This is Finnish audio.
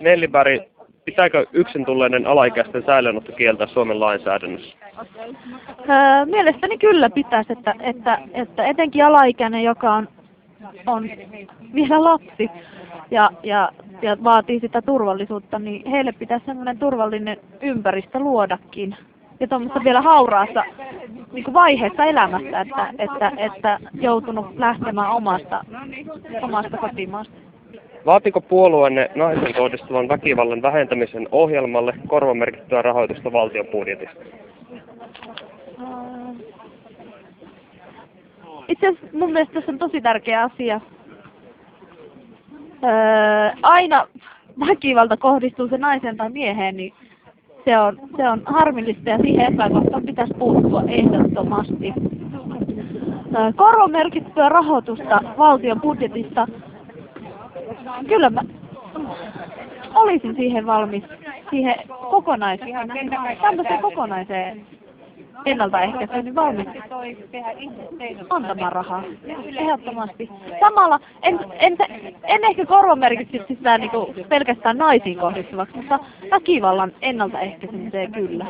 Nelliberg, pitääkö yksin tulleiden alaikäisten säilönotto kieltää Suomen lainsäädännössä? Öö, mielestäni kyllä pitäisi, että, että, että etenkin alaikäinen, joka on, on vielä lapsi ja, ja, ja vaatii sitä turvallisuutta, niin heille pitäisi sellainen turvallinen ympäristö luodakin. Ja tuommoista vielä hauraassa niin kuin vaiheessa elämässä, että, että, että joutunut lähtemään omasta, omasta kotimaasta. Vaatiko puolueenne naisen kohdistuvan väkivallan vähentämisen ohjelmalle korvamerkittyä rahoitusta valtion budjetista? Öö, Itse asiassa mun mielestä tässä on tosi tärkeä asia. Öö, aina väkivalta kohdistuu se naisen tai mieheen, niin se on, se on harmillista ja siihen epäkohtaan pitäisi puuttua ehdottomasti. Öö, korvamerkittyä rahoitusta valtion budjetista, kyllä mä olisin siihen valmis, siihen kokonaiseen, tämmöiseen kokonaiseen ennaltaehkäisyyn niin valmis antamaan rahaa. Ehdottomasti. Samalla en, en, en ehkä korvamerkitse sitä niin kuin pelkästään naisiin kohdistuvaksi, mutta väkivallan ennaltaehkäisemiseen kyllä.